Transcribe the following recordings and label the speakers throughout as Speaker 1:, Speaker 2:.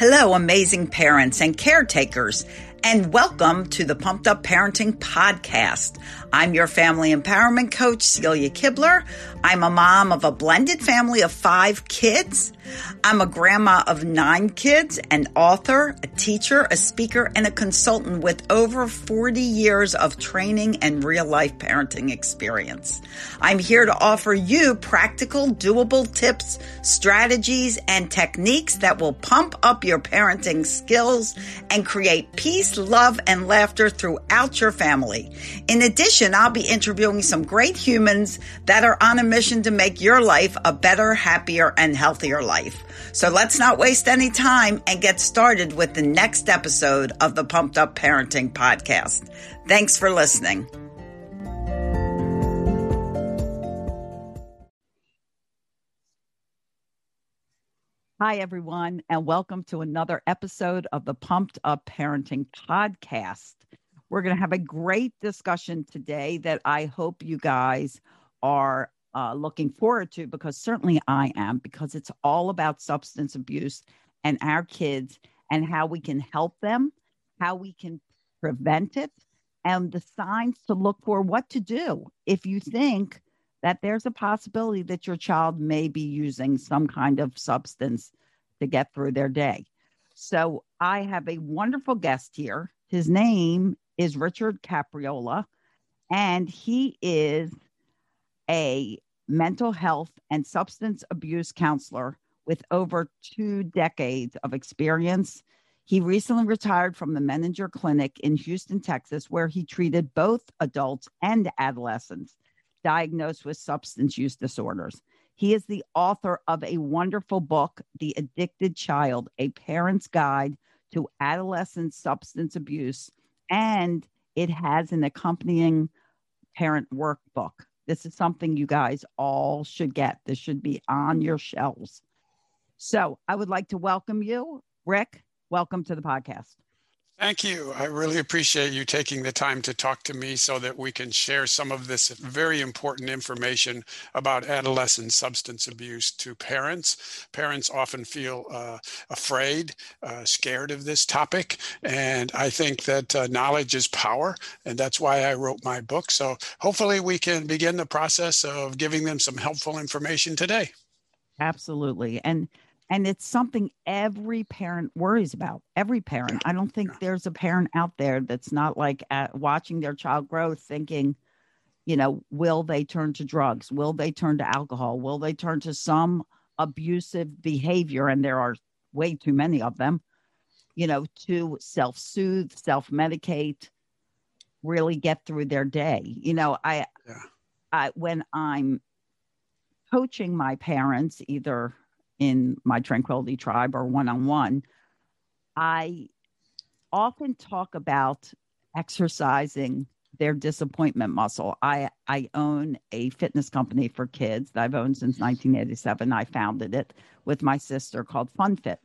Speaker 1: Hello, amazing parents and caretakers, and welcome to the Pumped Up Parenting Podcast. I'm your family empowerment coach, Celia Kibler. I'm a mom of a blended family of five kids. I'm a grandma of nine kids, an author, a teacher, a speaker, and a consultant with over 40 years of training and real life parenting experience. I'm here to offer you practical, doable tips, strategies, and techniques that will pump up your parenting skills and create peace, love, and laughter throughout your family. In addition, I'll be interviewing some great humans that are on a mission to make your life a better, happier, and healthier life. So let's not waste any time and get started with the next episode of the Pumped Up Parenting Podcast. Thanks for listening. Hi, everyone, and welcome to another episode of the Pumped Up Parenting Podcast. We're going to have a great discussion today that I hope you guys are uh, looking forward to because certainly I am, because it's all about substance abuse and our kids and how we can help them, how we can prevent it, and the signs to look for what to do if you think that there's a possibility that your child may be using some kind of substance to get through their day. So I have a wonderful guest here. His name is Richard Capriola, and he is a mental health and substance abuse counselor with over two decades of experience. He recently retired from the Menninger Clinic in Houston, Texas, where he treated both adults and adolescents diagnosed with substance use disorders. He is the author of a wonderful book, The Addicted Child A Parent's Guide to Adolescent Substance Abuse, and it has an accompanying parent workbook. This is something you guys all should get. This should be on your shelves. So I would like to welcome you, Rick. Welcome to the podcast.
Speaker 2: Thank you. I really appreciate you taking the time to talk to me so that we can share some of this very important information about adolescent substance abuse to parents. Parents often feel uh, afraid, uh, scared of this topic. And I think that uh, knowledge is power. And that's why I wrote my book. So hopefully we can begin the process of giving them some helpful information today.
Speaker 1: Absolutely. And and it's something every parent worries about every parent. I don't think there's a parent out there that's not like at, watching their child grow thinking you know will they turn to drugs? Will they turn to alcohol? Will they turn to some abusive behavior? And there are way too many of them you know to self-soothe self-medicate really get through their day. You know i yeah. i when i'm coaching my parents either in my Tranquility Tribe or one on one, I often talk about exercising their disappointment muscle. I, I own a fitness company for kids that I've owned since 1987. I founded it with my sister called FunFit.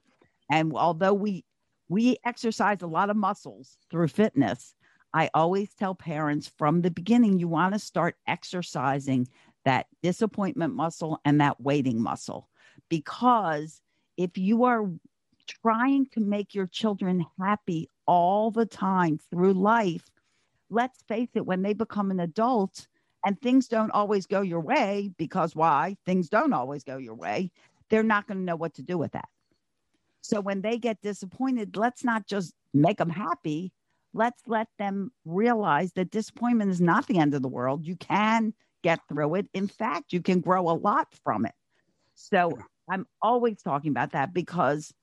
Speaker 1: And although we we exercise a lot of muscles through fitness, I always tell parents from the beginning you want to start exercising that disappointment muscle and that waiting muscle because if you are trying to make your children happy all the time through life, let's face it, when they become an adult and things don't always go your way, because why? Things don't always go your way, they're not going to know what to do with that. So when they get disappointed, let's not just make them happy. Let's let them realize that disappointment is not the end of the world. You can get through it. In fact, you can grow a lot from it. So I'm always talking about that because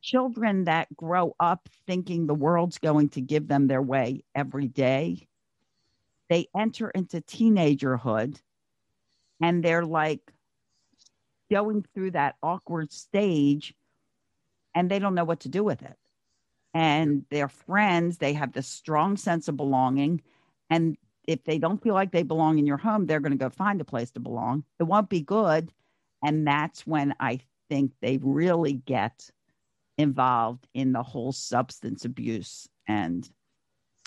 Speaker 1: children that grow up thinking the world's going to give them their way every day, they enter into teenagerhood and they're like going through that awkward stage and they don't know what to do with it. And their friends, they have this strong sense of belonging. And if they don't feel like they belong in your home, they're going to go find a place to belong. It won't be good and that's when I think they really get involved in the whole substance abuse and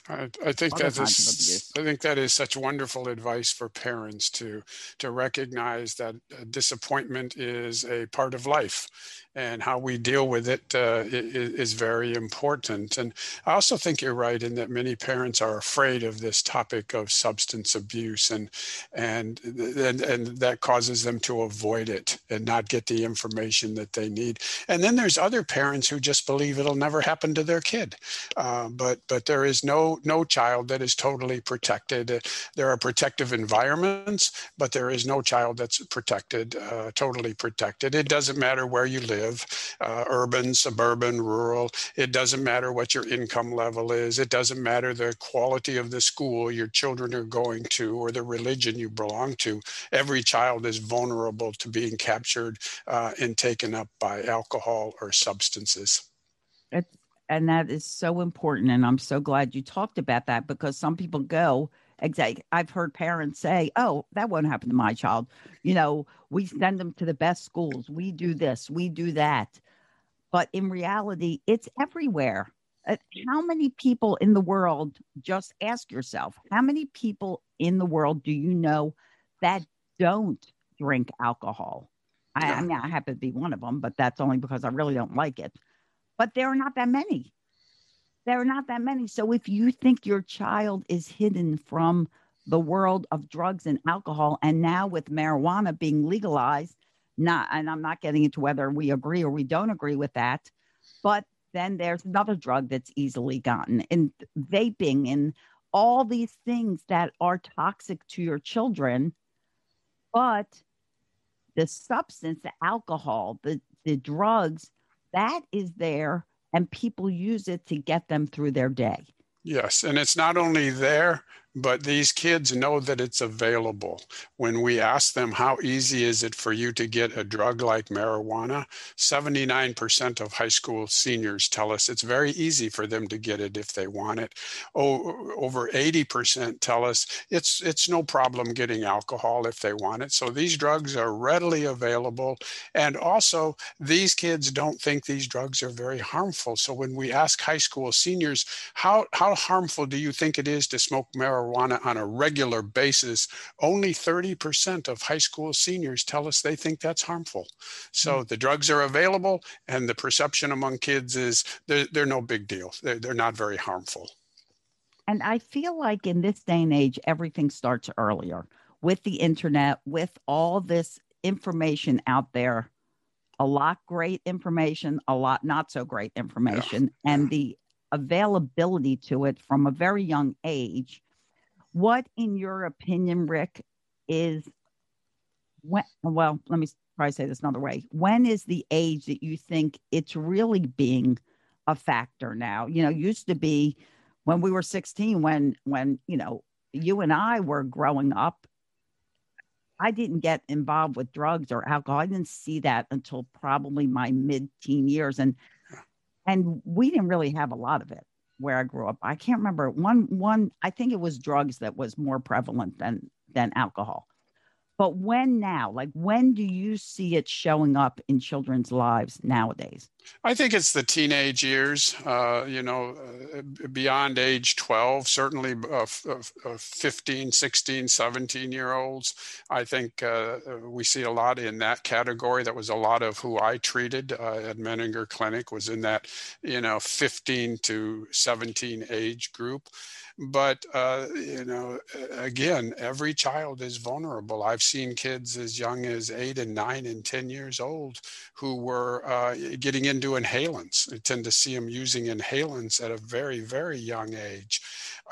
Speaker 2: I, I think that is I think that is such wonderful advice for parents to to recognize that disappointment is a part of life and how we deal with it uh, is, is very important. And I also think you're right in that many parents are afraid of this topic of substance abuse, and and and, and that causes them to avoid it and not get the information that they need. And then there's other parents who just believe it'll never happen to their kid, uh, but but there is no no child that is totally protected. There are protective environments, but there is no child that's protected, uh, totally protected. It doesn't matter where you live live, uh, urban, suburban, rural. It doesn't matter what your income level is. It doesn't matter the quality of the school your children are going to or the religion you belong to. Every child is vulnerable to being captured uh, and taken up by alcohol or substances.
Speaker 1: It's, and that is so important. And I'm so glad you talked about that because some people go, exactly. I've heard parents say, "Oh, that won't happen to my child." You know, we send them to the best schools. We do this, we do that. But in reality, it's everywhere. Uh, how many people in the world, just ask yourself, how many people in the world do you know that don't drink alcohol? I, I mean, I happen to be one of them, but that's only because I really don't like it. But there are not that many there are not that many. So if you think your child is hidden from the world of drugs and alcohol, and now with marijuana being legalized, not and I'm not getting into whether we agree or we don't agree with that, but then there's another drug that's easily gotten in vaping and all these things that are toxic to your children. But the substance, the alcohol, the, the drugs, that is there and people use it to get them through their day.
Speaker 2: Yes, and it's not only there, but these kids know that it's available. When we ask them, how easy is it for you to get a drug like marijuana? 79% of high school seniors tell us it's very easy for them to get it if they want it. Over 80% tell us it's, it's no problem getting alcohol if they want it. So these drugs are readily available. And also, these kids don't think these drugs are very harmful. So when we ask high school seniors, how, how harmful do you think it is to smoke marijuana? Marijuana on a regular basis, only 30% of high school seniors tell us they think that's harmful. So mm-hmm. the drugs are available, and the perception among kids is they're, they're no big deal. They're, they're not very harmful.
Speaker 1: And I feel like in this day and age, everything starts earlier with the internet, with all this information out there. A lot great information, a lot not so great information, yeah. and the availability to it from a very young age what, in your opinion, Rick, is when? Well, let me to say this another way. When is the age that you think it's really being a factor now? You know, used to be when we were 16, when when you know you and I were growing up. I didn't get involved with drugs or alcohol. I didn't see that until probably my mid-teen years, and and we didn't really have a lot of it where I grew up. I can't remember one one I think it was drugs that was more prevalent than than alcohol. But when now, like when do you see it showing up in children's lives nowadays?
Speaker 2: I think it's the teenage years, uh, you know, uh, beyond age 12, certainly uh, uh, 15, 16, 17 year olds. I think uh, we see a lot in that category. That was a lot of who I treated uh, at Menninger Clinic was in that, you know, 15 to 17 age group but uh, you know again every child is vulnerable. I've seen kids as young as eight and nine and ten years old who were uh, getting into inhalants. I tend to see them using inhalants at a very very young age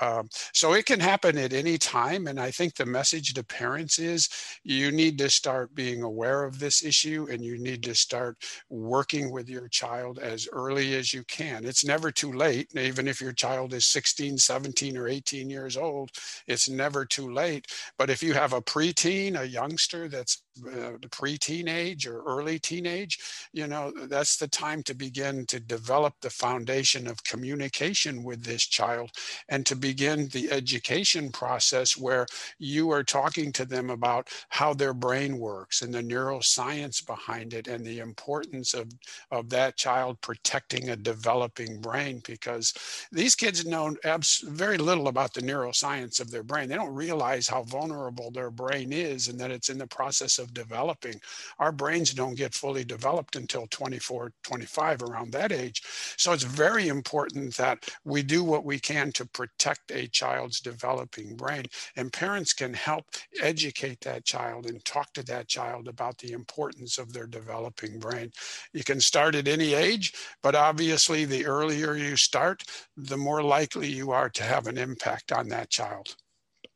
Speaker 2: um, so it can happen at any time. And I think the message to parents is you need to start being aware of this issue and you need to start working with your child as early as you can. It's never too late. Even if your child is 16, 17, or 18 years old, it's never too late. But if you have a preteen, a youngster that's uh, pre-teenage or early teenage, you know, that's the time to begin to develop the foundation of communication with this child and to begin the education process where you are talking to them about how their brain works and the neuroscience behind it and the importance of, of that child protecting a developing brain because these kids know abs- very little about the neuroscience of their brain. They don't realize how vulnerable their brain is and that it's in the process of developing. Our brains don't get fully developed until 24, 25, around that age. So it's very important that we do what we can to protect a child's developing brain. And parents can help educate that child and talk to that child about the importance of their developing brain. You can start at any age, but obviously, the earlier you start, the more likely you are to have an impact on that child.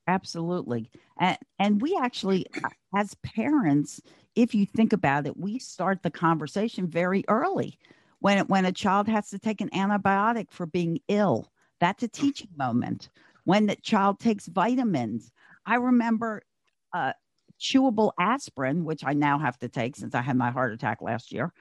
Speaker 1: Absolutely. And, and we actually, as parents, if you think about it, we start the conversation very early. When, when a child has to take an antibiotic for being ill, that's a teaching moment. When the child takes vitamins, I remember uh, chewable aspirin, which I now have to take since I had my heart attack last year.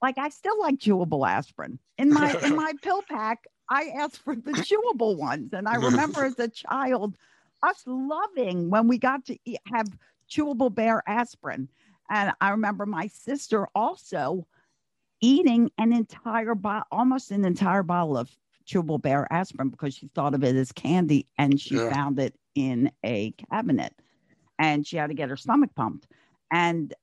Speaker 1: Like I still like chewable aspirin in my in my pill pack. I asked for the chewable ones. And I remember as a child, us loving when we got to eat, have chewable bear aspirin. And I remember my sister also eating an entire bottle, almost an entire bottle of chewable bear aspirin because she thought of it as candy and she yeah. found it in a cabinet and she had to get her stomach pumped. And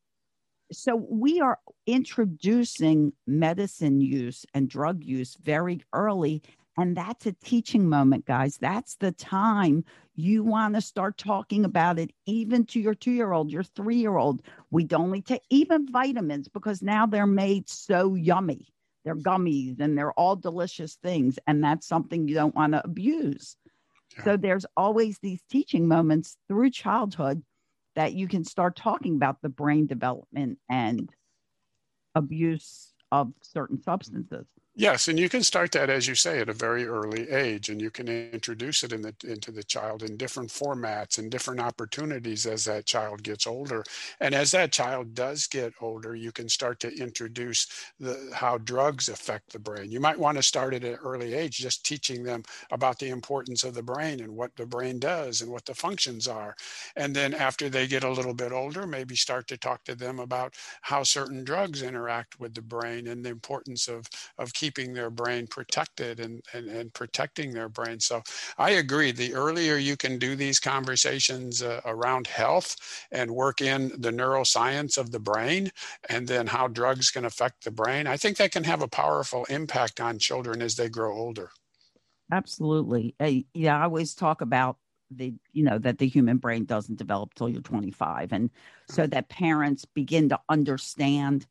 Speaker 1: so we are introducing medicine use and drug use very early and that's a teaching moment, guys. That's the time you want to start talking about it, even to your two year old, your three year old. We don't only take even vitamins because now they're made so yummy. They're gummies and they're all delicious things. And that's something you don't want to abuse. Yeah. So there's always these teaching moments through childhood that you can start talking about the brain development and abuse of certain substances.
Speaker 2: Yes, and you can start that, as you say, at a very early age, and you can introduce it in the, into the child in different formats and different opportunities as that child gets older. And as that child does get older, you can start to introduce the, how drugs affect the brain. You might want to start at an early age, just teaching them about the importance of the brain and what the brain does and what the functions are. And then after they get a little bit older, maybe start to talk to them about how certain drugs interact with the brain and the importance of, of keeping keeping their brain protected and, and, and protecting their brain. So I agree. The earlier you can do these conversations uh, around health and work in the neuroscience of the brain and then how drugs can affect the brain, I think that can have a powerful impact on children as they grow older.
Speaker 1: Absolutely. Uh, yeah, I always talk about the you know that the human brain doesn't develop till you're 25 and so that parents begin to understand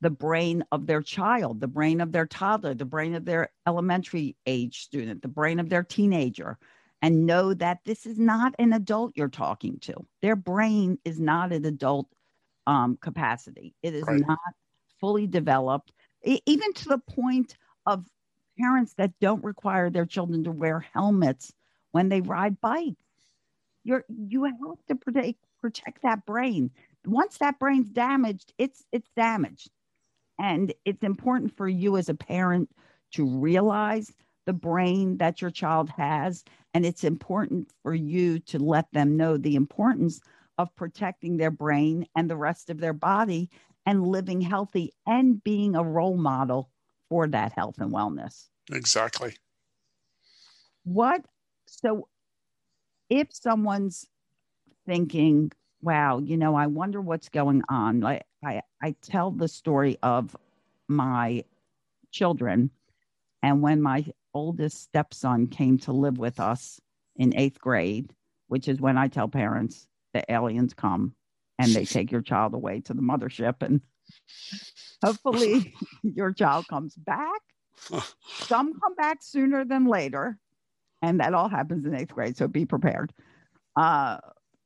Speaker 1: the brain of their child, the brain of their toddler, the brain of their elementary age student, the brain of their teenager, and know that this is not an adult you're talking to. Their brain is not an adult um, capacity, it is right. not fully developed, even to the point of parents that don't require their children to wear helmets when they ride bikes. You're, you have to protect, protect that brain. Once that brain's damaged, it's it's damaged and it's important for you as a parent to realize the brain that your child has. And it's important for you to let them know the importance of protecting their brain and the rest of their body and living healthy and being a role model for that health and wellness.
Speaker 2: Exactly.
Speaker 1: What, so if someone's thinking, wow, you know, I wonder what's going on. Like I, I tell the story of my children. And when my oldest stepson came to live with us in eighth grade, which is when I tell parents the aliens come and they take your child away to the mothership and hopefully your child comes back. Some come back sooner than later. And that all happens in eighth grade. So be prepared. Uh,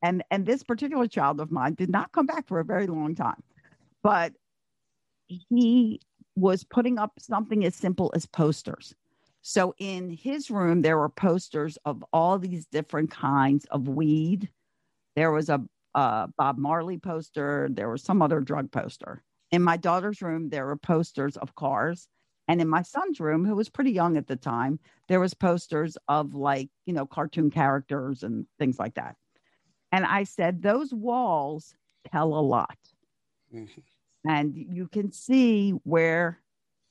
Speaker 1: and and this particular child of mine did not come back for a very long time but he was putting up something as simple as posters so in his room there were posters of all these different kinds of weed there was a uh, Bob Marley poster. There was some other drug poster. In my daughter's room, there were posters of cars. And in my son's room, who was pretty young at the time, there was posters of like, you know, cartoon characters and things like that. And I said, those walls tell a lot. Mm-hmm. And you can see where,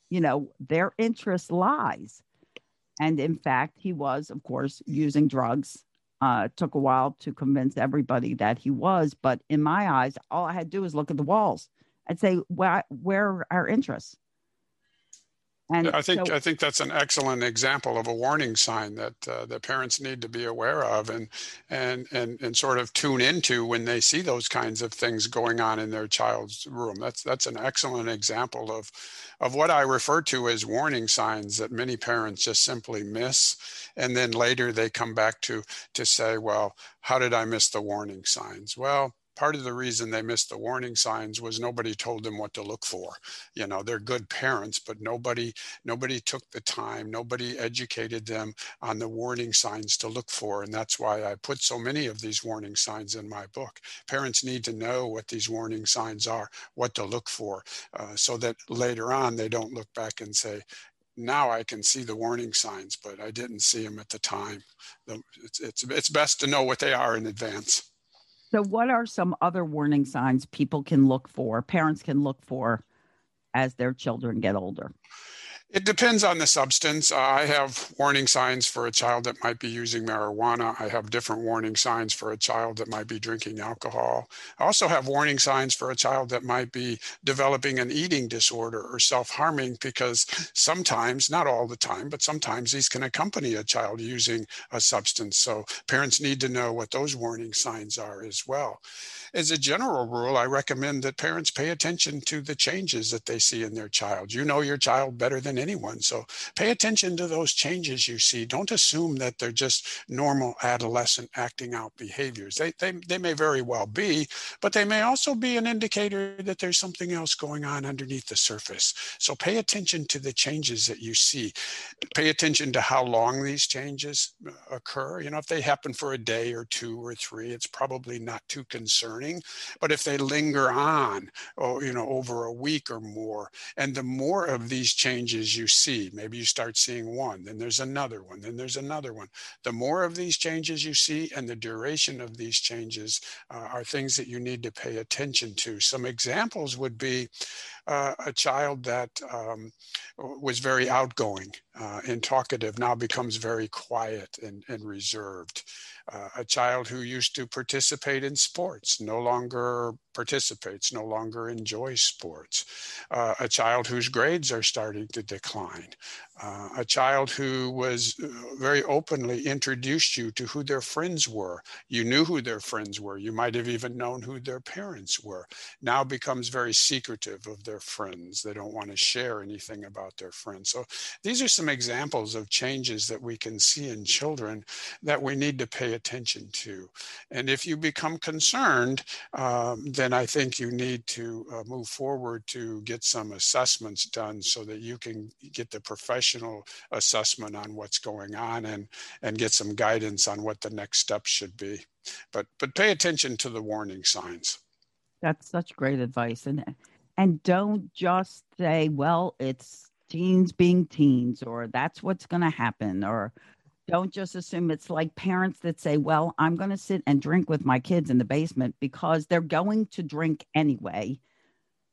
Speaker 1: you know, their interest lies. And in fact, he was, of course, using drugs. Uh, it took a while to convince everybody that he was. But in my eyes, all I had to do was look at the walls and say, where, where are our interests?
Speaker 2: And I think so, I think that's an excellent example of a warning sign that uh, the parents need to be aware of and and and and sort of tune into when they see those kinds of things going on in their child's room. That's that's an excellent example of of what I refer to as warning signs that many parents just simply miss, and then later they come back to to say, well, how did I miss the warning signs? Well, part of the reason they missed the warning signs was nobody told them what to look for you know they're good parents but nobody nobody took the time nobody educated them on the warning signs to look for and that's why i put so many of these warning signs in my book parents need to know what these warning signs are what to look for uh, so that later on they don't look back and say now I can see the warning signs, but I didn't see them at the time. It's, it's, it's best to know what they are in advance.
Speaker 1: So, what are some other warning signs people can look for, parents can look for as their children get older?
Speaker 2: It depends on the substance. I have warning signs for a child that might be using marijuana. I have different warning signs for a child that might be drinking alcohol. I also have warning signs for a child that might be developing an eating disorder or self harming because sometimes, not all the time, but sometimes these can accompany a child using a substance. So parents need to know what those warning signs are as well as a general rule, I recommend that parents pay attention to the changes that they see in their child. You know your child better than anyone. So pay attention to those changes you see. Don't assume that they're just normal adolescent acting out behaviors. They, they, they may very well be, but they may also be an indicator that there's something else going on underneath the surface. So pay attention to the changes that you see. Pay attention to how long these changes uh, occur. You know, if they happen for a day or two or three, it's probably not too concerning but if they linger on, oh, you know, over a week or more, and the more of these changes you see, maybe you start seeing one, then there's another one, then there's another one. The more of these changes you see and the duration of these changes uh, are things that you need to pay attention to. Some examples would be uh, a child that um, was very outgoing uh, and talkative now becomes very quiet and, and reserved. Uh, a child who used to participate in sports no longer participates, no longer enjoys sports. Uh, a child whose grades are starting to decline. Uh, a child who was uh, very openly introduced you to who their friends were. You knew who their friends were. You might have even known who their parents were. Now becomes very secretive of their friends. They don't want to share anything about their friends. So these are some examples of changes that we can see in children that we need to pay attention to. And if you become concerned, um, then I think you need to uh, move forward to get some assessments done so that you can get the professional assessment on what's going on and, and get some guidance on what the next steps should be. But, but pay attention to the warning signs.
Speaker 1: That's such great advice. And, and don't just say, well, it's teens being teens, or that's what's going to happen, or don't just assume it's like parents that say, Well, I'm going to sit and drink with my kids in the basement because they're going to drink anyway.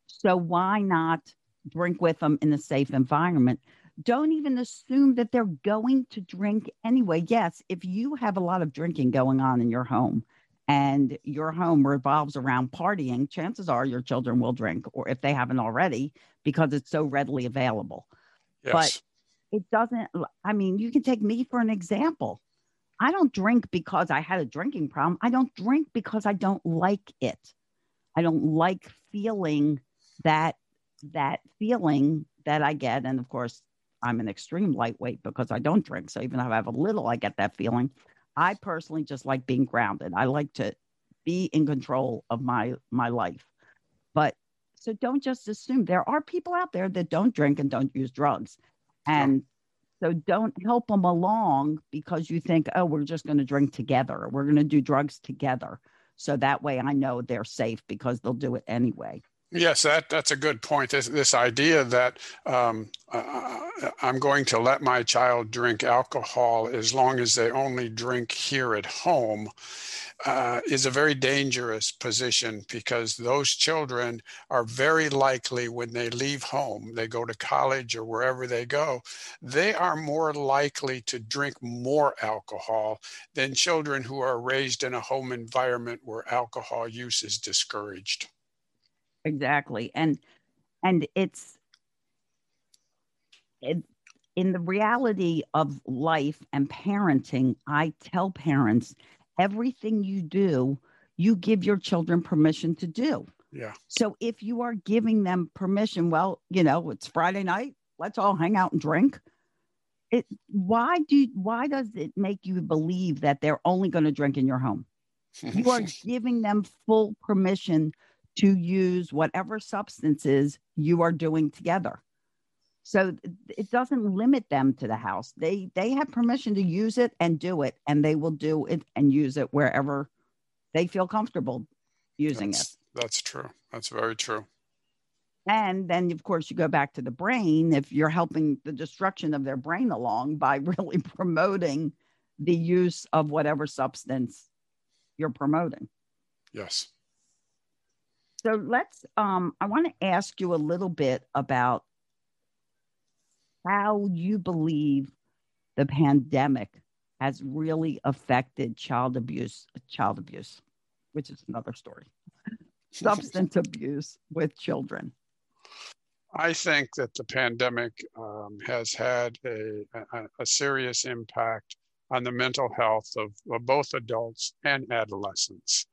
Speaker 1: So why not drink with them in a safe environment? Don't even assume that they're going to drink anyway. Yes, if you have a lot of drinking going on in your home and your home revolves around partying, chances are your children will drink, or if they haven't already, because it's so readily available. Yes. But it doesn't i mean you can take me for an example i don't drink because i had a drinking problem i don't drink because i don't like it i don't like feeling that that feeling that i get and of course i'm an extreme lightweight because i don't drink so even if i have a little i get that feeling i personally just like being grounded i like to be in control of my my life but so don't just assume there are people out there that don't drink and don't use drugs and so don't help them along because you think, oh, we're just going to drink together. We're going to do drugs together. so that way I know they're safe because they'll do it anyway.
Speaker 2: Yes, that that's a good point. This, this idea that um, uh, I'm going to let my child drink alcohol as long as they only drink here at home uh, is a very dangerous position because those children are very likely when they leave home, they go to college or wherever they go, they are more likely to drink more alcohol than children who are raised in a home environment where alcohol use is discouraged
Speaker 1: exactly. And and it's it, in the reality of life and parenting i tell parents everything you do you give your children permission to do.
Speaker 2: Yeah.
Speaker 1: So if you are giving them permission well you know it's friday night let's all hang out and drink. It why do why does it make you believe that they're only going to drink in your home? You are giving them full permission to use whatever substances you are doing together. So it doesn't limit them to the house. They they have permission to use it and do it, and they will do it and use it wherever they feel comfortable using
Speaker 2: that's,
Speaker 1: it.
Speaker 2: That's true. That's very true.
Speaker 1: And then, of course, you go back to the brain. If you're helping the destruction of their brain along by really promoting the use of whatever substance you're promoting.
Speaker 2: Yes.
Speaker 1: So let's, um, I want to ask you a little bit about how you believe the pandemic has really affected child abuse, child abuse, which is another story, substance abuse with children.
Speaker 2: I think that the pandemic um, has had a, a, a, serious impact on the mental health of, of both adults and adolescents.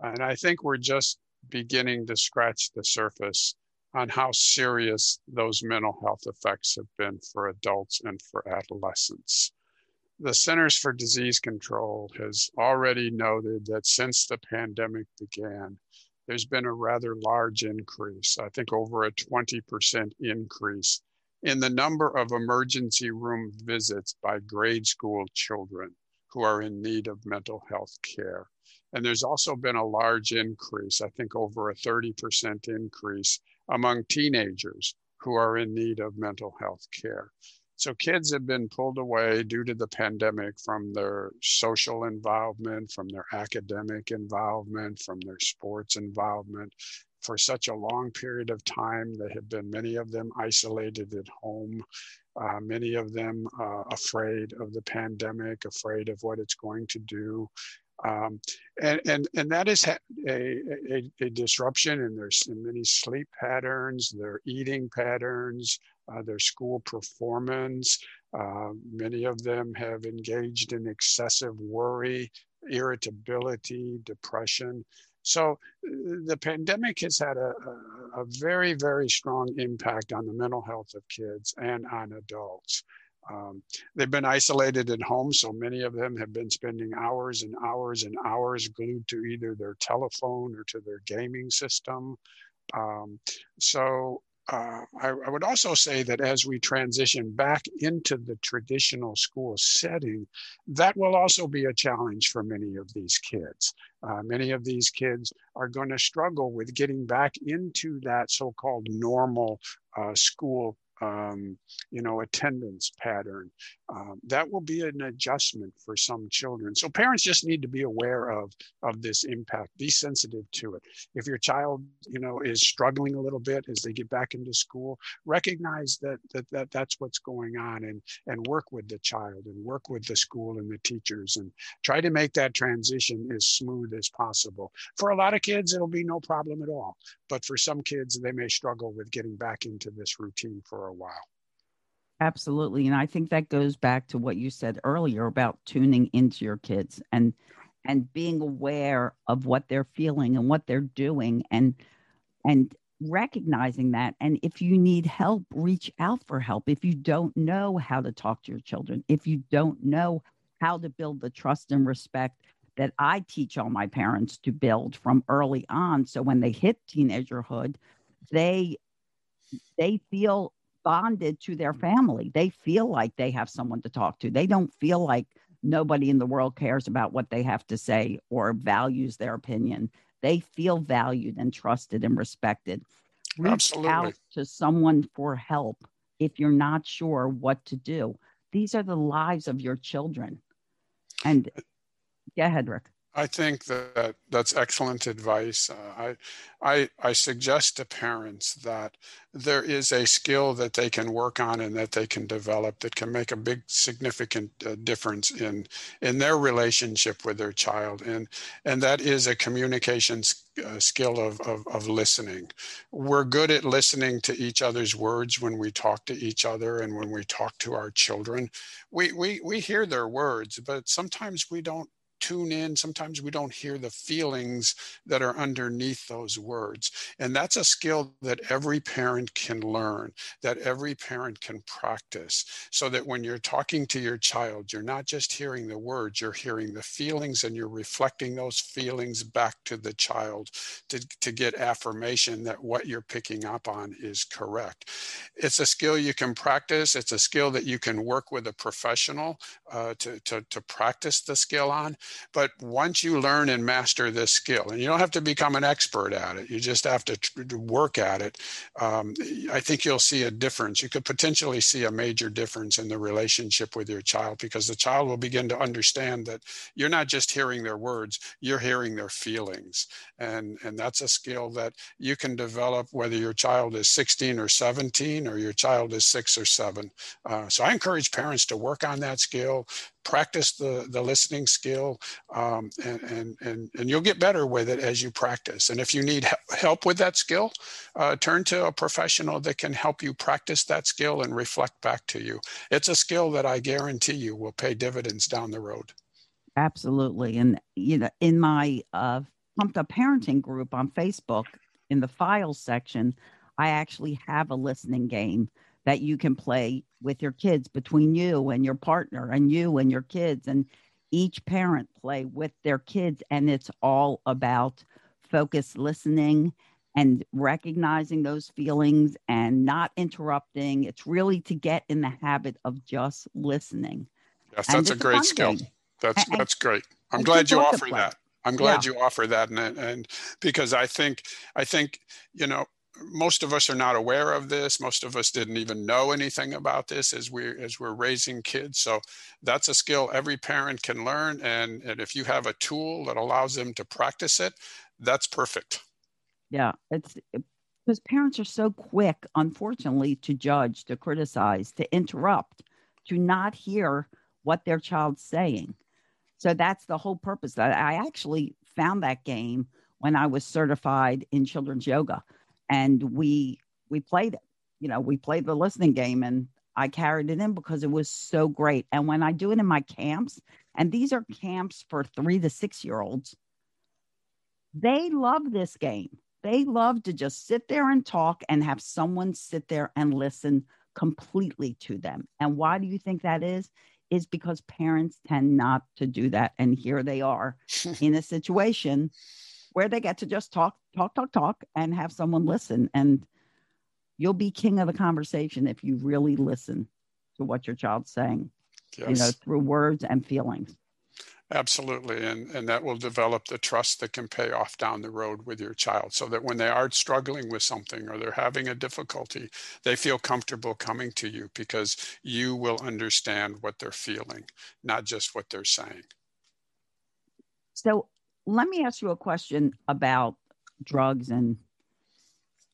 Speaker 2: And I think we're just beginning to scratch the surface on how serious those mental health effects have been for adults and for adolescents. The Centers for Disease Control has already noted that since the pandemic began, there's been a rather large increase, I think over a 20% increase in the number of emergency room visits by grade school children who are in need of mental health care. And there's also been a large increase, I think over a 30% increase among teenagers who are in need of mental health care. So kids have been pulled away due to the pandemic from their social involvement, from their academic involvement, from their sports involvement. For such a long period of time, they have been many of them isolated at home, uh, many of them uh, afraid of the pandemic, afraid of what it's going to do. Um, and, and, and that is a, a, a, disruption in their in many sleep patterns, their eating patterns, uh, their school performance. Uh, many of them have engaged in excessive worry, irritability, depression. So uh, the pandemic has had a, a, a very, very strong impact on the mental health of kids and on adults. Um, they've been isolated at home, so many of them have been spending hours and hours and hours glued to either their telephone or to their gaming system. Um, so uh, I, I, would also say that as we transition back into the traditional school setting, that will also be a challenge for many of these kids. Uh, many of these kids are going to struggle with getting back into that so called normal uh, school um, you know, attendance pattern. Um, that will be an adjustment for some children. So parents just need to be aware of, of this impact, be sensitive to it. If your child, you know, is struggling a little bit as they get back into school, recognize that, that, that that's what's going on and, and work with the child and work with the school and the teachers and try to make that transition as smooth as possible. For a lot of kids, it'll be no problem at all. But for some kids, they may struggle with getting back into this routine for a while.
Speaker 1: Absolutely. And I think that goes back to what you said earlier about tuning into your kids and and being aware of what they're feeling and what they're doing and and recognizing that and if you need help reach out for help if you don't know how to talk to your children if you don't know how to build the trust and respect that I teach all my parents to build from early on so when they hit teenagerhood they they feel bonded to their mm-hmm. family. They feel like they have someone to talk to. They don't feel like nobody in the world cares about what they have to say or values their opinion. They feel valued and trusted and respected. Reach
Speaker 2: Absolutely.
Speaker 1: out to someone for help if you're not sure what to do. These are the lives of your children. And yeah, ahead, Rick.
Speaker 2: I think that that's excellent advice. Uh, I, I, I suggest to parents that there is a skill that they can work on and that they can develop that can make a big significant uh, difference in in their relationship with their child, and and that is a communication uh, skill of, of of listening. We're good at listening to each other's words when we talk to each other and when we talk to our children. We we we hear their words, but sometimes we don't tune in. Sometimes we don't hear the feelings that are underneath those words. And that's a skill that every parent can learn, that every parent can practice, so that when you're talking to your child, you're not just hearing the words, you're hearing the feelings and you're reflecting those feelings back to the child to, to get affirmation that what you're picking up on is correct. It's a skill you can practice, it's a skill that you can work with a professional uh, to, to, to practice the skill on. But once you learn and master this skill, and you don't have to become an expert at it, you just have to, to work at it. Um, I think you'll see a difference. You could potentially see a major difference in the relationship with your child because the child will begin to understand that you're not just hearing their words, you're hearing their feelings. And, and that's a skill that you can develop whether your child is 16 or 17 or your child is six or seven. Uh, so I encourage parents to work on that skill, practice the, the listening skill um, and, and, and, and you'll get better with it as you practice. And if you need help with that skill, uh, turn to a professional that can help you practice that skill and reflect back to you. It's a skill that I guarantee you will pay dividends down the road.
Speaker 1: Absolutely. And, you know, in my uh, Pumped Up Parenting group on Facebook, in the files section, I actually have a listening game that you can play with your kids between you and your partner and you and your kids and each parent play with their kids and it's all about focused listening and recognizing those feelings and not interrupting. It's really to get in the habit of just listening.
Speaker 2: Yes that's a great skill. that's and, that's great. I'm glad you offer that. I'm glad yeah. you offer that and, and because i think i think you know most of us are not aware of this. Most of us didn't even know anything about this as we're as we're raising kids. So that's a skill every parent can learn. And, and if you have a tool that allows them to practice it, that's perfect.
Speaker 1: Yeah, it's because parents are so quick, unfortunately, to judge, to criticize, to interrupt, to not hear what their child's saying. So that's the whole purpose. That I actually found that game when I was certified in children's yoga and we we played it. You know, we played the listening game, and I carried it in because it was so great. And when I do it in my camps, and these are camps for three to six year olds, they love this game. They love to just sit there and talk and have someone sit there and listen completely to them. And why do you think that is? Is because parents tend not to do that. And here they are in a situation where they get to just talk, talk, talk, talk, and have someone listen. And you'll be king of the conversation if you really listen to what your child's saying, yes. you know, through words and feelings.
Speaker 2: Absolutely. And, and that will develop the trust that can pay off down the road with your child so that when they are struggling with something or they're having a difficulty, they feel comfortable coming to you because you will understand what they're feeling, not just what they're saying.
Speaker 1: So let me ask you a question about drugs and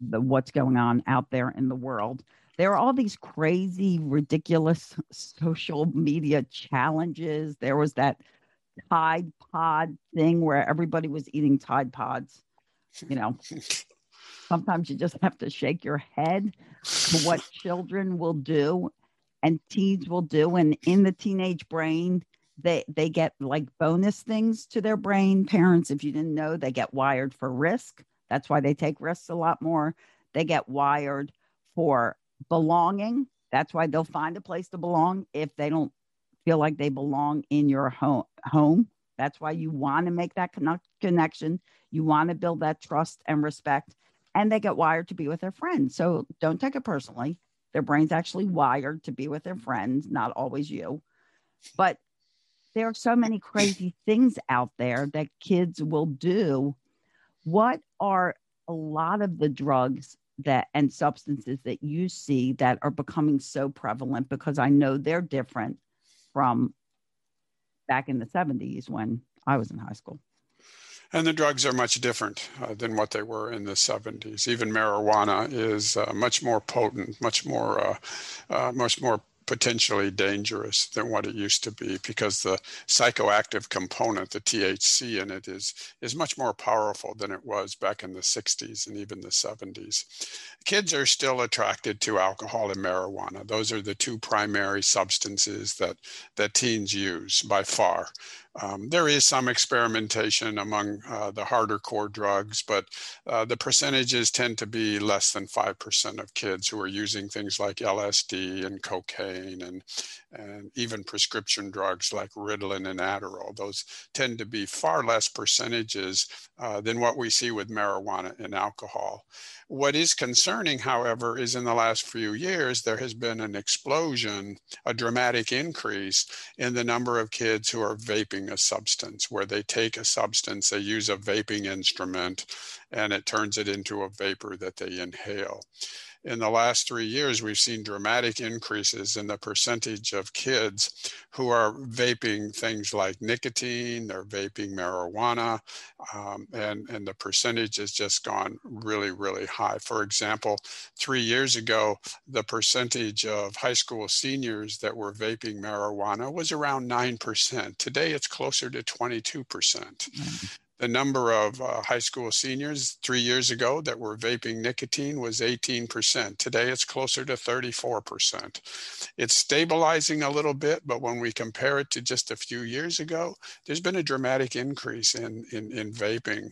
Speaker 1: the what's going on out there in the world. There are all these crazy, ridiculous social media challenges. There was that Tide Pod thing where everybody was eating Tide Pods. You know, sometimes you just have to shake your head to what children will do and teens will do. And in the teenage brain, they they get like bonus things to their brain parents if you didn't know they get wired for risk. That's why they take risks a lot more. They get wired for belonging. That's why they'll find a place to belong if they don't feel like they belong in your home home. That's why you want to make that connection. You want to build that trust and respect and they get wired to be with their friends. So don't take it personally. Their brain's actually wired to be with their friends not always you. But there are so many crazy things out there that kids will do. What are a lot of the drugs that and substances that you see that are becoming so prevalent because I know they're different from back in the 70s when I was in high school.
Speaker 2: And the drugs are much different uh, than what they were in the 70s. Even marijuana is uh, much more potent, much more, uh, uh much more potentially dangerous than what it used to be because the psychoactive component, the THC in it, is, is much more powerful than it was back in the 60s and even the 70s. Kids are still attracted to alcohol and marijuana. Those are the two primary substances that, that teens use by far. Um, there is some experimentation among uh, the harder core drugs, but uh, the percentages tend to be less than 5% of kids who are using things like LSD and cocaine and, and even prescription drugs like Ritalin and Adderall. Those tend to be far less percentages uh, than what we see with marijuana and alcohol. What is concerning, however, is in the last few years, there has been an explosion, a dramatic increase in the number of kids who are vaping a substance, where they take a substance, they use a vaping instrument, and it turns it into a vapor that they inhale in the last three years, we've seen dramatic increases in the percentage of kids who are vaping things like nicotine, they're vaping marijuana, um, and, and the percentage has just gone really, really high. For example, three years ago, the percentage of high school seniors that were vaping marijuana was around 9%. Today, it's closer to 22%. percent mm-hmm the number of uh, high school seniors three years ago that were vaping nicotine was 18%. Today it's closer to 34%. It's stabilizing a little bit, but when we compare it to just a few years ago, there's been a dramatic increase in, in, in vaping.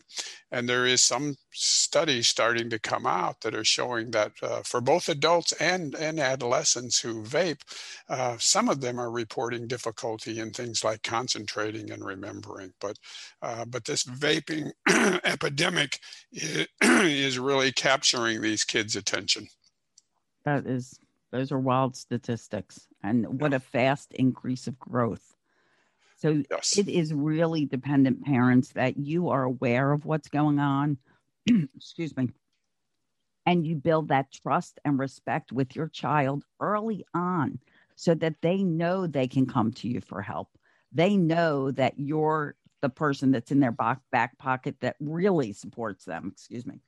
Speaker 2: And there is some studies starting to come out that are showing that uh, for both adults and, and adolescents who vape, uh, some of them are reporting difficulty in things like concentrating and remembering. But, uh, but this vaping epidemic is, is really capturing these kids' attention.
Speaker 1: That is, those are wild statistics. And what a fast increase of growth. So yes. it is really dependent parents that you are aware of what's going on. Excuse me. And you build that trust and respect with your child early on so that they know they can come to you for help. They know that you're the person that's in their back, pocket that really supports them. Excuse me.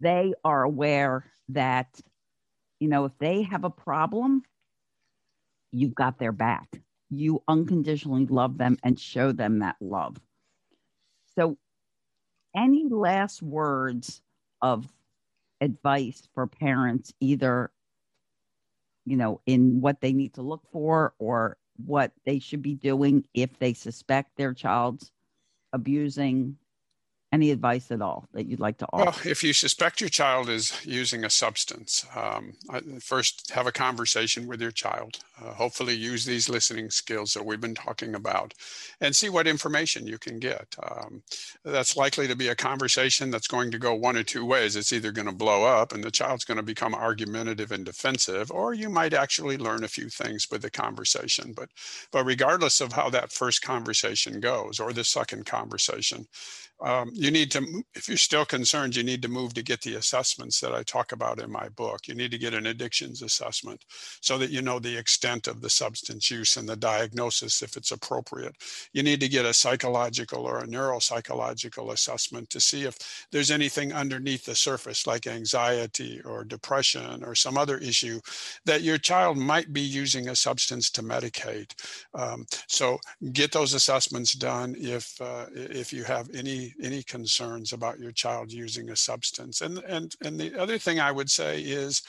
Speaker 1: They are aware that you know, if they have a problem, you've got their back. You unconditionally love them and show them that love. So, any last words of advice for parents, either, you know, in what they need to look for or what they should be doing if they suspect their child's abusing any advice at all that you'd like to offer?
Speaker 2: Well, if you suspect your child is using a substance, um, first have a conversation with your child. Uh, hopefully, use these listening skills that we've been talking about and see what information you can get. Um, that's likely to be a conversation that's going to go one or two ways. It's either going to blow up and the child's going to become argumentative and defensive, or you might actually learn a few things with the conversation. But, but regardless of how that first conversation goes or the second conversation, um, you need to, if you're still concerned, you need to move to get the assessments that I talk about in my book. You need to get an addictions assessment so that you know the extent of the substance use and the diagnosis if it's appropriate. You need to get a psychological or a neuropsychological assessment to see if there's anything underneath the surface like anxiety or depression or some other issue that your child might be using a substance to medicate. Um, so get those assessments done if, uh, if you have any any concerns about your child using a substance. And and and the other thing I would say is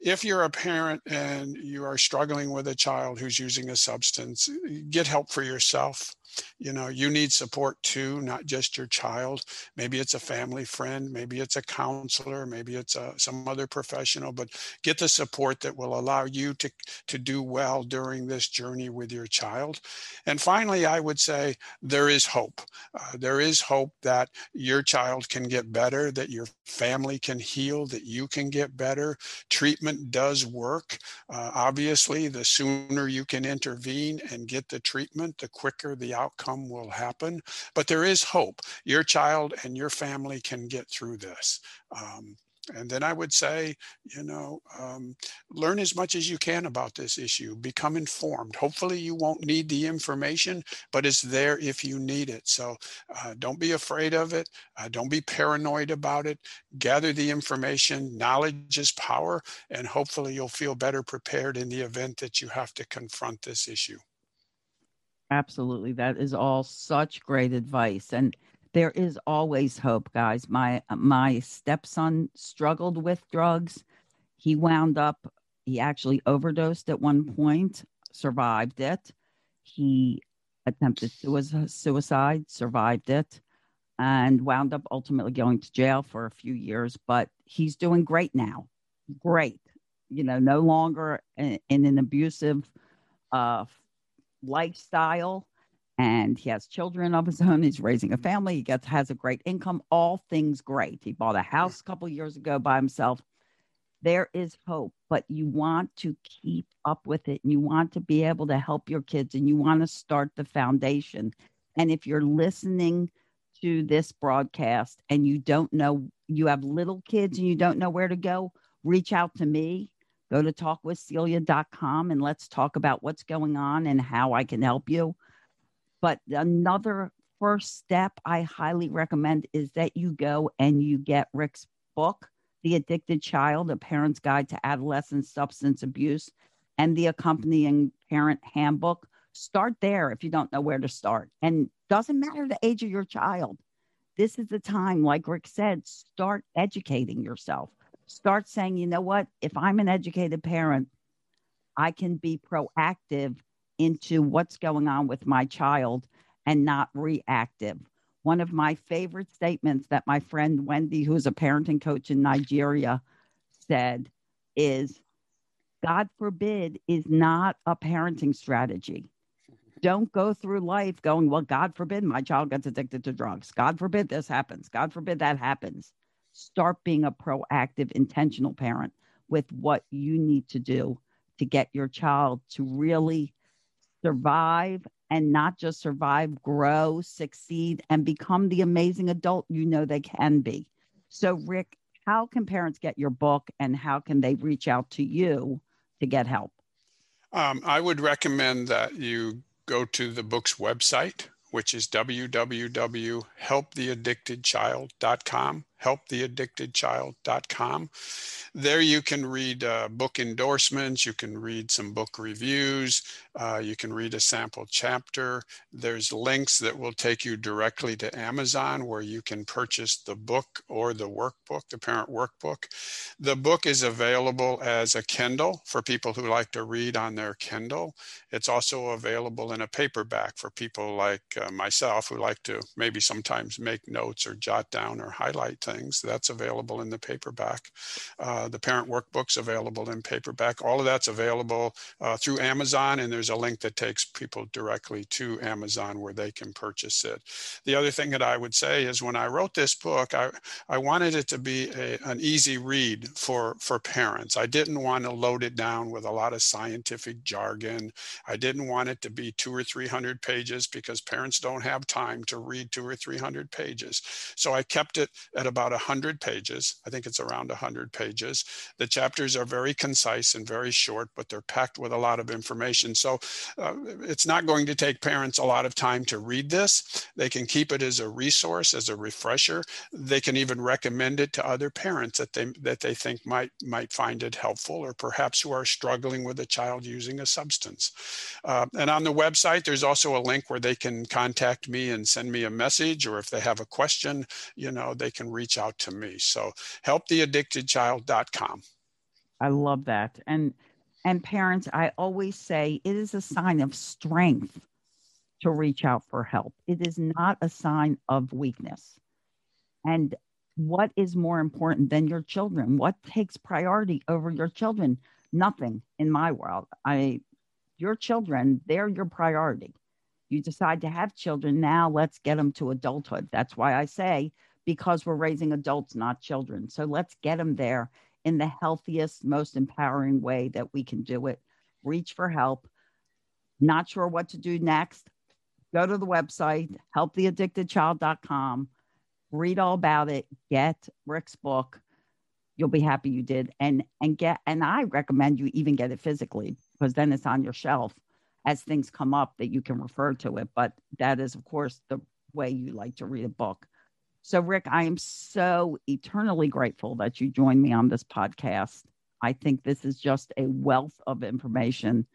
Speaker 2: if you're a parent and you are struggling with a child who's using a substance, get help for yourself. You know you need support too not just your child. Maybe it's a family friend maybe it's a counselor maybe it's a, some other professional but get the support that will allow you to to do well during this journey with your child. And finally i would say there is hope. Uh, there is hope that your child can get better that your family can heal that you can get better. Treatment does work. Uh, obviously the sooner you can intervene and get the treatment the quicker the outcome will happen. But there is hope. Your child and your family can get through this. Um, and then I would say, you know, um, learn as much as you can about this issue. Become informed. Hopefully, you won't need the information, but it's there if you need it. So uh, don't be afraid of it. Uh, don't be paranoid about it. Gather the information. Knowledge is power. And hopefully, you'll feel better prepared in the event that you have to confront this issue.
Speaker 1: Absolutely. That is all such great advice. And there is always hope, guys. My my stepson struggled with drugs. He wound up he actually overdosed at one point, survived it. He attempted suicide, survived it, and wound up ultimately going to jail for a few years, but he's doing great now. Great. You know, no longer in, in an abusive uh, lifestyle and he has children of his own. He's raising a family. He gets has a great income. All things great. He bought a house a couple years ago by himself. There is hope, but you want to keep up with it and you want to be able to help your kids and you want to start the foundation. And if you're listening to this broadcast and you don't know, you have little kids and you don't know where to go, reach out to me go to talkwithcelia.com and let's talk about what's going on and how I can help you. But another first step I highly recommend is that you go and you get Rick's book, The Addicted Child, A Parent's Guide to Adolescent Substance Abuse, and the accompanying parent handbook. Start there if you don't know where to start. And doesn't matter the age of your child. This is the time, like Rick said, start educating yourself start saying, you know what, if I'm an educated parent, I can be proactive into what's going on with my child and not reactive. One of my favorite statements that my friend Wendy, who's a parenting coach in Nigeria, said is God forbid is not a parenting strategy. Don't go through life going, well, God forbid my child gets addicted to drugs. God forbid this happens. God forbid that happens start being a proactive, intentional parent with what you need to do to get your child to really survive and not just survive, grow, succeed, and become the amazing adult you know they can be. So, Rick, how can parents get your book and how can they reach out to you to get help?
Speaker 2: Um, I would recommend that you go to the book's website, which is www.helptheaddictedchild.com helptheaddictedchild.com. There you can read uh, book endorsements, you can read some book reviews, uh, you can read a sample chapter. There's links that will take you directly to Amazon where you can purchase the book or the workbook, the parent workbook. The book is available as a Kindle for people who like to read on their Kindle. It's also available in a paperback for people like uh, myself who like to maybe sometimes make notes or jot down or highlight things things. That's available in the paperback. Uh, the parent workbook's available in paperback. All of that's available uh, through Amazon, and there's a link that takes people directly to Amazon where they can purchase it. The other thing that I would say is when I wrote this book, I, I wanted it to be a, an easy read for, for parents. I didn't want to load it down with a lot of scientific jargon. I didn't want it to be two or 300 pages because parents don't have time to read two or 300 pages. So I kept it at about about 100 pages. I think it's around 100 pages. The chapters are very concise and very short, but they're packed with a lot of information. So uh, it's not going to take parents a lot of time to read this. They can keep it as a resource, as a refresher. They can even recommend it to other parents that they that they think might might find it helpful, or perhaps who are struggling with a child using a substance. Uh, and on the website, there's also a link where they can contact me and send me a message, or if they have a question, you know, they can reach reach out to me. So helptheaddictedchild.com.
Speaker 1: I love that. And and parents, I always say it is a sign of strength to reach out for help. It is not a sign of weakness. And what is more important than your children? What takes priority over your children? Nothing in my world. I your children, they're your priority. You decide to have children now, let's get them to adulthood. That's why I say because we're raising adults, not children. So let's get them there in the healthiest, most empowering way that we can do it. Reach for help. Not sure what to do next? Go to the website, helptheaddictedchild.com, read all about it, get Rick's book. You'll be happy you did. And and get and I recommend you even get it physically because then it's on your shelf as things come up that you can refer to it. But that is, of course, the way you like to read a book. So, Rick, I am so eternally grateful that you joined me on this podcast. I think this is just a wealth of information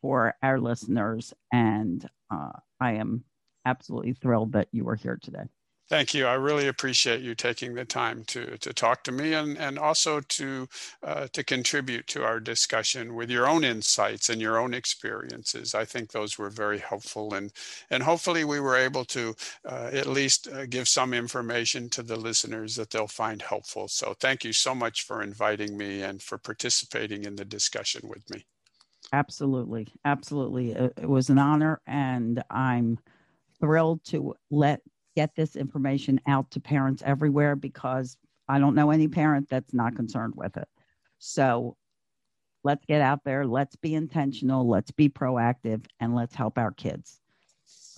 Speaker 1: for our listeners, and uh, I am absolutely thrilled that you are here today.
Speaker 2: Thank you. I really appreciate you taking the time to, to talk to me and, and also to, uh, to contribute to our discussion with your own insights and your own experiences. I think those were very helpful and, and hopefully we were able to uh, at least uh, give some information to the listeners that they'll find helpful. So thank you so much for inviting me and for participating in the discussion with me.
Speaker 1: Absolutely. Absolutely. It was an honor and I'm thrilled to let get this information out to parents everywhere because I don't know any parent that's not concerned with it. So let's get out there, let's be intentional, let's be proactive, and let's help our kids.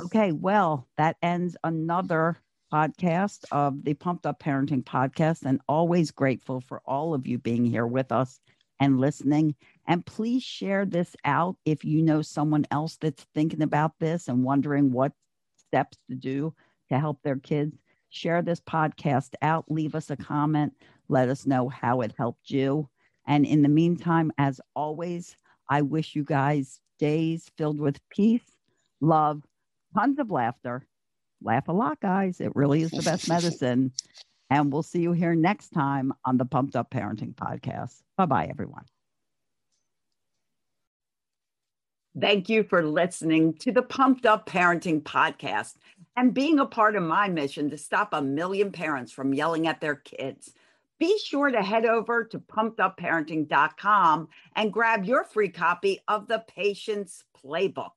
Speaker 1: Okay, well, that ends another podcast of the Pumped Up Parenting Podcast, and always grateful for all of you being here with us and listening. And please share this out if you know someone else that's thinking about this and wondering what steps to do to help their kids, share this podcast out, leave us a comment, let us know how it helped you. And in the meantime, as always, I wish you guys days filled with peace, love, tons of laughter. Laugh a lot, guys. It really is the best medicine. And we'll see you here next time on the Pumped Up Parenting Podcast. Bye bye, everyone. Thank you for listening to the Pumped Up Parenting Podcast and being a part of my mission to stop a million parents from yelling at their kids. Be sure to head over to pumpedupparenting.com and grab your free copy of the Patience Playbook.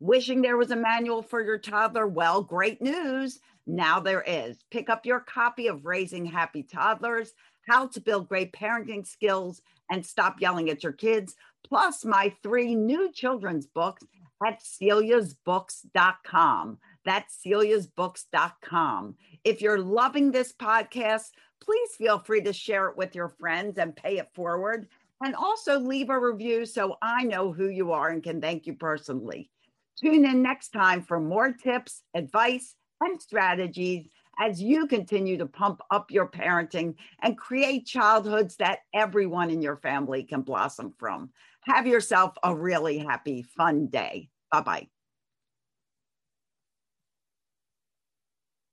Speaker 1: Wishing there was a manual for your toddler? Well, great news. Now there is. Pick up your copy of Raising Happy Toddlers How to Build Great Parenting Skills and Stop Yelling at Your Kids plus my three new children's books at celiasbooks.com. That's celiasbooks.com. If you're loving this podcast, please feel free to share it with your friends and pay it forward. And also leave a review so I know who you are and can thank you personally. Tune in next time for more tips, advice, and strategies as you continue to pump up your parenting and create childhoods that everyone in your family can blossom from. Have yourself a really happy, fun day. Bye bye.